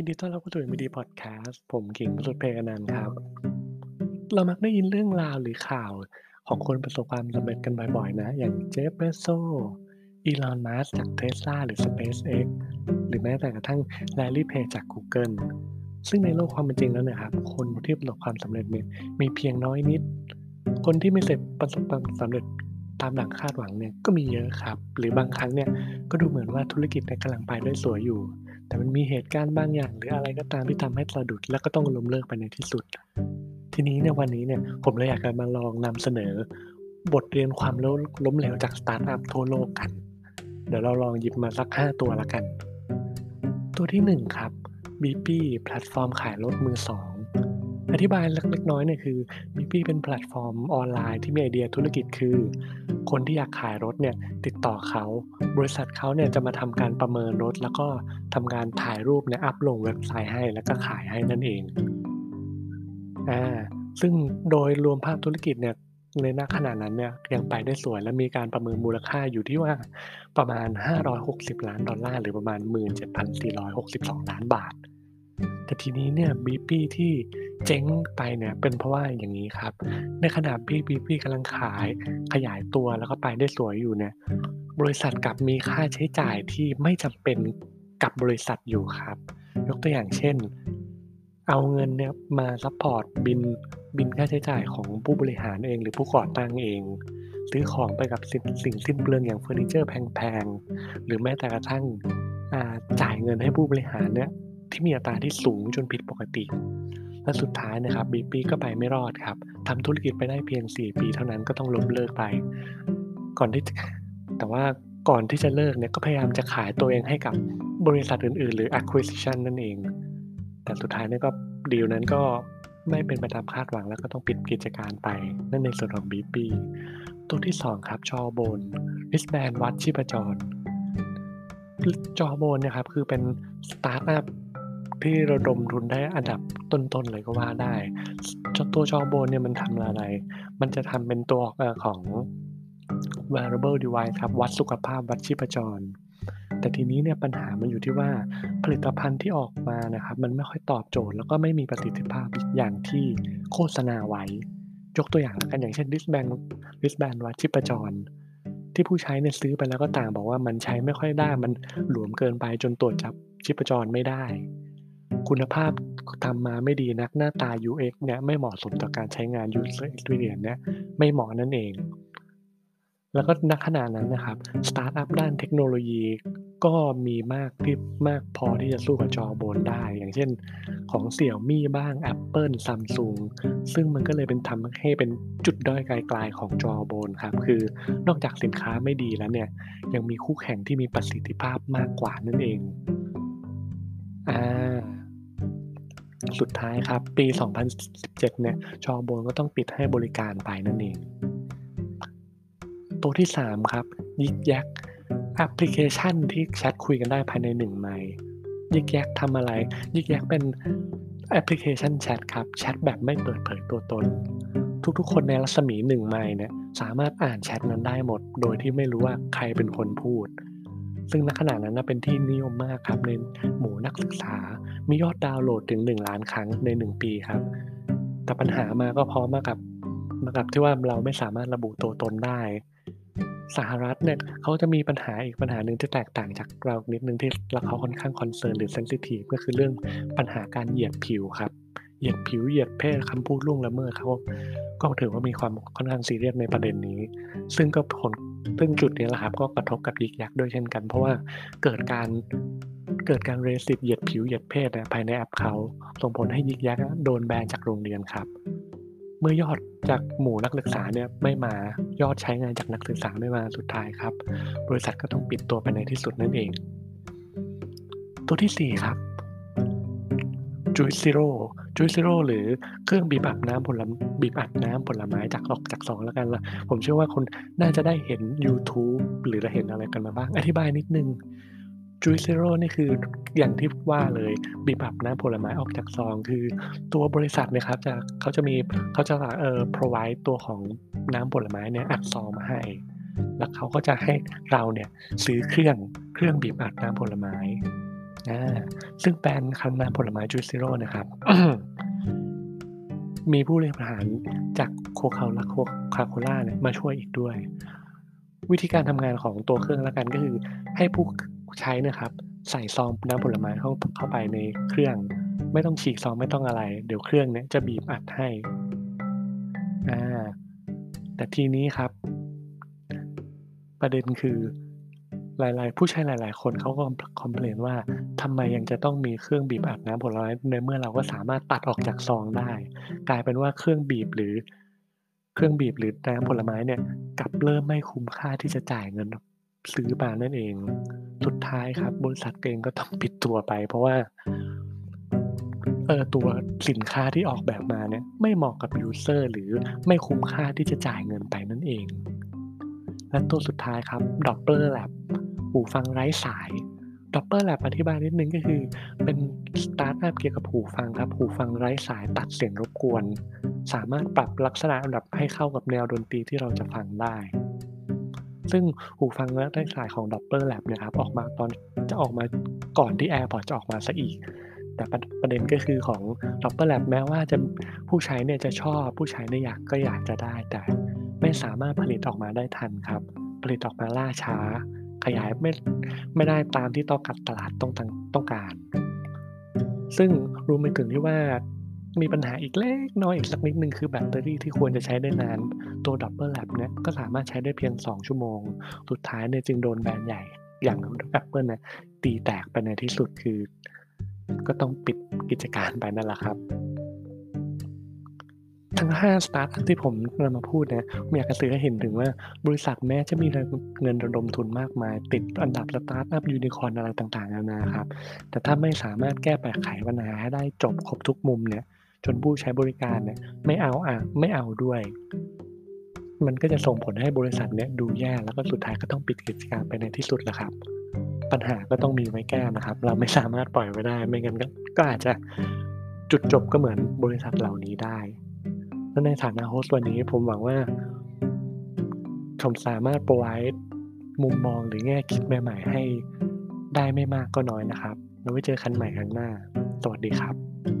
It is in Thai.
ยินดีต้อนรับเข้าสู่ MD Podcast ผมขิงประสุทธิ์เพกอนันต์ครับ เรามักได้ยินเรื่องราวหรือข่าวของคนประสบความสำเร็จกันบ่อยๆ นะ อย่างเจฟเบโซอีลอนมัสจาก Tesla หรือ SpaceX หรือแม้แต่กระทั่ง Larry Page จาก Google ซึ่งในโลกความเป็นจริงแล้วเนะครับ คนที่ประสบความสำเร็จเนี่ยมีเพียงน้อยนิด คนที่ไม่เสร็จประสบความสำเร็จตามหลังคาดหวังเนี่ยก็มีเยอะครับ หรือบางครั้งเนี่ยก็ดูเหมือนว่าธุรกิจเนี่ยกำลังไปได้สวยอยู่ แต่มันมีเหตุการณ์บางอย่าง หรืออะไรก็ตามที่ทำให้สะดุด แล้วก็ต้องล้มเลิกไปในที่สุด ทีนี้ในวันนี้เนี่ยผมเลยอยากจะมาลองนำเสนอ บทเรียนความล้มล้มเหลวจากสตาร์ทอัพทั่วโลกกัน เดี๋ยวเราลองหยิบมาสัก 5 ตัวละกัน ตัวที่ 1 ครับ Beepi แพลตฟอร์มขายรถมือสอง อธิบายเล็กน้อยเนี่ยคือ b ีปี้เป็นแพลตฟอร์มออนไลน์ที่มีไอเดียธุรกิจคือ คนที่อยากขายรถเนี่ยติดต่อเขา บริษัทเขาเนี่ยจะมาทำการประเมินรถ แล้วก็ทำการถ่ายรูปเนี่ยอัพลงเว็บไซต์ให้แล้วก็ขายให้นั่นเองอ่าซึ่งโดยรวมภาพธุรกิจเนี่ยในณขณะนั้นเนี่ยยังไปได้สวยและมีการประเมินมูลค่าอยู่ที่ว่าประมาณ 560 ล้านดอลลาร์หรือประมาณ 17,462 ล้านบาท แต่ทีนี้เนี่ยบีปี้ที่เจ๊งไปเนี่ยเป็นเพราะว่าอย่างนี้ครับ ในขณะที่ Beepi กำลังขายขยายตัวแล้วก็ไปได้สวยอยู่เนี่ยบริษัทกลับมีค่าใช้จ่ายที่ไม่จำเป็นกับบริษัทอยู่ครับ ยกตัวอย่างเช่น เอาเงินเนี่ยมา support บินบินค่าใช้จ่ายของผู้บริหารเอง หรือผู้ก่อตั้งเองซื้อของไปกับสิ่งสิ่งสิ้นเปลืองอย่างเฟอร์นิเจอร์แพงๆ หรือแม้แต่กระทั่งจ่ายเงินให้ผู้บริหารเนี่ย ที่มีอัตราที่สูงจนผิดปกติ และสุดท้ายนะครับบีปีก็ไปไม่รอดครับทำธุรกิจไปได้เพียง 4 ปีเท่านั้นก็ต้องล้มเลิกไป ก่อนที่แต่ว่าก่อนที่จะเลิกเนี่ยก็พยายามจะขายตัวเองให้กับบริษัทอื่นๆ หรือ acquisition นั่นเอง แต่สุดท้ายเนี่ยก็ดีลนั้นก็ไม่เป็นไปตามคาดหวังแล้วก็ต้องปิดกิจการไป นั่นในส่วนของบีปีตัวที่ 2 ครับจอโบนริสแบนวัดชีพจรJawbone เนี่ยครับคือเป็นสตาร์ทอัพ ที่ระดมทุนได้อันดับต้นๆเลยก็ว่าได้ตัว Jawbone เนี่ยมันทำอะไร มันจะทำเป็นตัวของ wearable device ครับ วัดสุขภาพวัดชีพจร แต่ทีนี้เนี่ยปัญหามันอยู่ที่ว่าผลิตภัณฑ์ที่ออกมานะครับ มันไม่ค่อยตอบโจทย์แล้วก็ไม่มีประสิทธิภาพอย่างที่โฆษณาไว้ ยกตัวอย่างแล้วกันอย่างเช่น wristband wristband วัดชีพจรที่ผู้ใช้เนี่ยซื้อไปแล้วก็ต่างบอกว่ามันใช้ไม่ค่อยได้มันหลวมเกินไปจนตรวจจับชีพจรไม่ได้ คุณภาพทำมาไม่ดีนักหน้าตา UX เนี่ยไม่เหมาะสมต่อการใช้งาน user experience เนี่ยไม่เหมาะนั่นเอง แล้วก็ณขณะนั้นนะครับสตาร์ทอัพด้านเทคโนโลยีก็มีมากที่มากพอที่จะสู้กับ Jawbone ได้ อย่างเช่นของเสี่ยวมี่บ้าง Apple Samsung ซึ่งมันก็เลยเป็นทำให้เป็นจุดด้อยไกลๆของจอโบนครับ คือนอกจากสินค้าไม่ดีแล้วเนี่ย ยังมีคู่แข่งที่มีประสิทธิภาพมากกว่านั่นเอง อ่า สุดท้ายครับ ปี 2017 เนี่ยจอโบนก็ต้องปิดให้บริการไปนั่นเอง ตัวที่ 3 ครับ ยิกยักแอปพลิเคชันที่แชทคุยกันได้ภายใน 1 ไมล์ยิกยักทำอะไร ยิกยักเป็นแอปพลิเคชันแชทครับ แชทแบบไม่เปิดเผยตัวตน ทุกๆ คนในรัศมี1ไมล์เนี่ยสามารถอ่านแชทนั้นได้หมด โดยที่ไม่รู้ว่าใครเป็นคนพูด ซึ่งณขณะนั้นเป็นที่นิยมมากครับในหมู่นักศึกษา มียอดดาวน์โหลดถึง 1 ล้านครั้งใน 1 ปีครับ แต่ปัญหามาก็พร้อมมากับมากับที่ว่าเราไม่สามารถระบุตัวตนได้ สหรัฐเนี่ยเขาจะมีปัญหาอีกปัญหาหนึ่งที่แตกต่างจากเรานิดนึงที่เราเขาค่อนข้าง concern หรือ sensitive ก็คือเรื่องปัญหาการเหยียดผิวครับเหยียดผิวเหยียดเพศคำพูดล่วงละเมิดเขาก็ถือว่ามีความค่อนข้างซีเรียสในประเด็นนี้ ซึ่งก็ผล ซึ่งจุดนี้แหละครับก็กระทบกับยิกยักษ์ด้วยเช่นกัน เพราะว่าเกิดการเกิดการเรสิตเหยียดผิวเหยียดเพศภายในแอปเขา ส่งผลให้ยิกยักษ์โดนแบนจากโรงเรียนครับ เมื่อยอดจากหมู่นักศึกษาเนี่ยไม่มายอดใช้งานจากนักศึกษาไม่มาสุดท้ายครับ บริษัทก็ต้องปิดตัวไปในที่สุดนั่นเอง ตัวที่ 4 ครับจูซิโร่ จูซิโร่หรือเครื่องบีบอัดน้ำผลบีบอัดน้ำผลไม้จากออกจากสองแล้วกันละผมเชื่อว่าคนน่าจะได้เห็น YouTube หรือเห็นอะไรกันมาบ้าง อธิบายนิดนึงจูเซโร่นี่คืออย่างที่ว่าเลยบีบอับน้ำผลไม้ออกจากซอง คือตัวบริษัทนี่ยครับจะเขาจะมีเขาจะเอ่อ provide ตัวของน้ำผลไม้เนี่ยอัดซองมาให้ แล้วเขาก็จะให้เราเนี่ยซื้อเครื่องเครื่องบีบอัดน้ำผลไม้ ซึ่งแบรนด์คันน้ำผลไม้ Juice Zero นะครับ มีผู้บริหารจากโคคาลาโคคาโคล่าเนี่ยมาช่วยอีกด้วย วิธีการทำงานของตัวเครื่องแล้วกันก็คือ ให้ผู้ใช้นะครับ ใส่ซองน้ำผลไม้เข้าเข้าไปในเครื่อง ไม่ต้องฉีกซองไม่ต้องอะไร เดี๋ยวเครื่องเนี้ยจะบีบอัดให้อาแต่ทีนี้ครับ ประเด็นคือ หลายๆ ผู้ใช้หลาย ๆ คนเขาก็คอมเพลนว่าทำไมยังจะต้องมีเครื่องบีบอัดน้ำผลไม้ในเมื่อเราก็สามารถตัดออกจากซองได้ กลายเป็นว่าเครื่องบีบหรือ เครื่องบีบหรือน้ำผลไม้เนี่ยกลับเริ่มไม่คุ้มค่าที่จะจ่ายเงินซื้อมานั่นเอง สุดท้ายครับ บริษัทเองก็ต้องปิดตัวไป เพราะว่าเออตัวสินค้าที่ออกแบบมาเนี่ยไม่เหมาะกับ user หรือไม่คุ้มค่าที่จะจ่ายเงินไปนั่นเองและตัวสุดท้ายครับ Doppler Lab หูฟังไร้สาย Doppler Lab อธิบายนิดนึงก็คือ เป็นสตาร์ตอัปเกี่ยวกับหูฟังครับ หูฟังไร้สายตัดเสียงรบกวน สามารถปรับลักษณะแบบให้เข้ากับแนวดนตรีที่เราจะฟังได้ ซึ่งหูฟังไร้สายของ Doppler Lab เนี่ยครับออกมาตอนจะออกมาก่อนที่ AirPods จะออกมาซะอีก แต่ประประเด็นก็คือของ Doppler Lab แม้ว่าจะผู้ใช้เนี่ยจะชอบผู้ใช้เนี่ยอยากก็อยากจะได้ แต่ไม่สามารถผลิตออกมาได้ทันครับ ผลิตออกมาล่าช้า ขยายไม่ไม่ได้ตามที่ต้องการตลาดต้องต้องการ ซึ่งรวมไปถึงที่ว่ามีปัญหาอีกเล็กน้อยอีกสักนิดหนึ่งคือแบตเตอรี่ที่ควรจะใช้ได้นาน ตัว Doppler Lab เนี่ยก็สามารถใช้ได้เพียง 2 ชั่วโมง สุดท้ายเนี่ยจึงโดนแบรนด์ใหญ่อย่าง Apple เนี่ยตีแตกไปในที่สุดคือ ก็ต้องปิดกิจการไปนั่นแหละครับ ทั้ง5สตาร์ตอัปที่ผมนำมาพูดเนี่ยผมอยากจะสื่อให้เห็นถึงว่าบริษัทแม้จะมีเงินระดมทุนมากมาย ติดอันดับสตาร์ตอัปยูนิคอร์นอะไรต่างๆนานาครับ แต่ถ้าไม่สามารถแก้ไขปัญหาให้ได้จบครบทุกมุมเนี่ย จนผู้ใช้บริการเนี่ยไม่เอาอะไม่เอาด้วย มันก็จะส่งผลให้บริษัทเนี่ยดูแย่แล้วก็สุดท้ายก็ต้องปิดกิจการไปในที่สุดแหละครับ ปัญหาก็ต้องมีไว้แก้นะครับ เราไม่สามารถปล่อยไว้ได้ ไม่งั้นก็อาจจะจุดจบก็เหมือนบริษัทเหล่านี้ได้ และในฐานะโฮสต์วันนี้ผมหวังว่าผมสามารถ provide มุมมองหรือแง่คิดใหม่ๆให้ได้ไม่มากก็น้อยนะครับ แล้วไว้เจอกันใหม่ครั้งหน้า สวัสดีครับ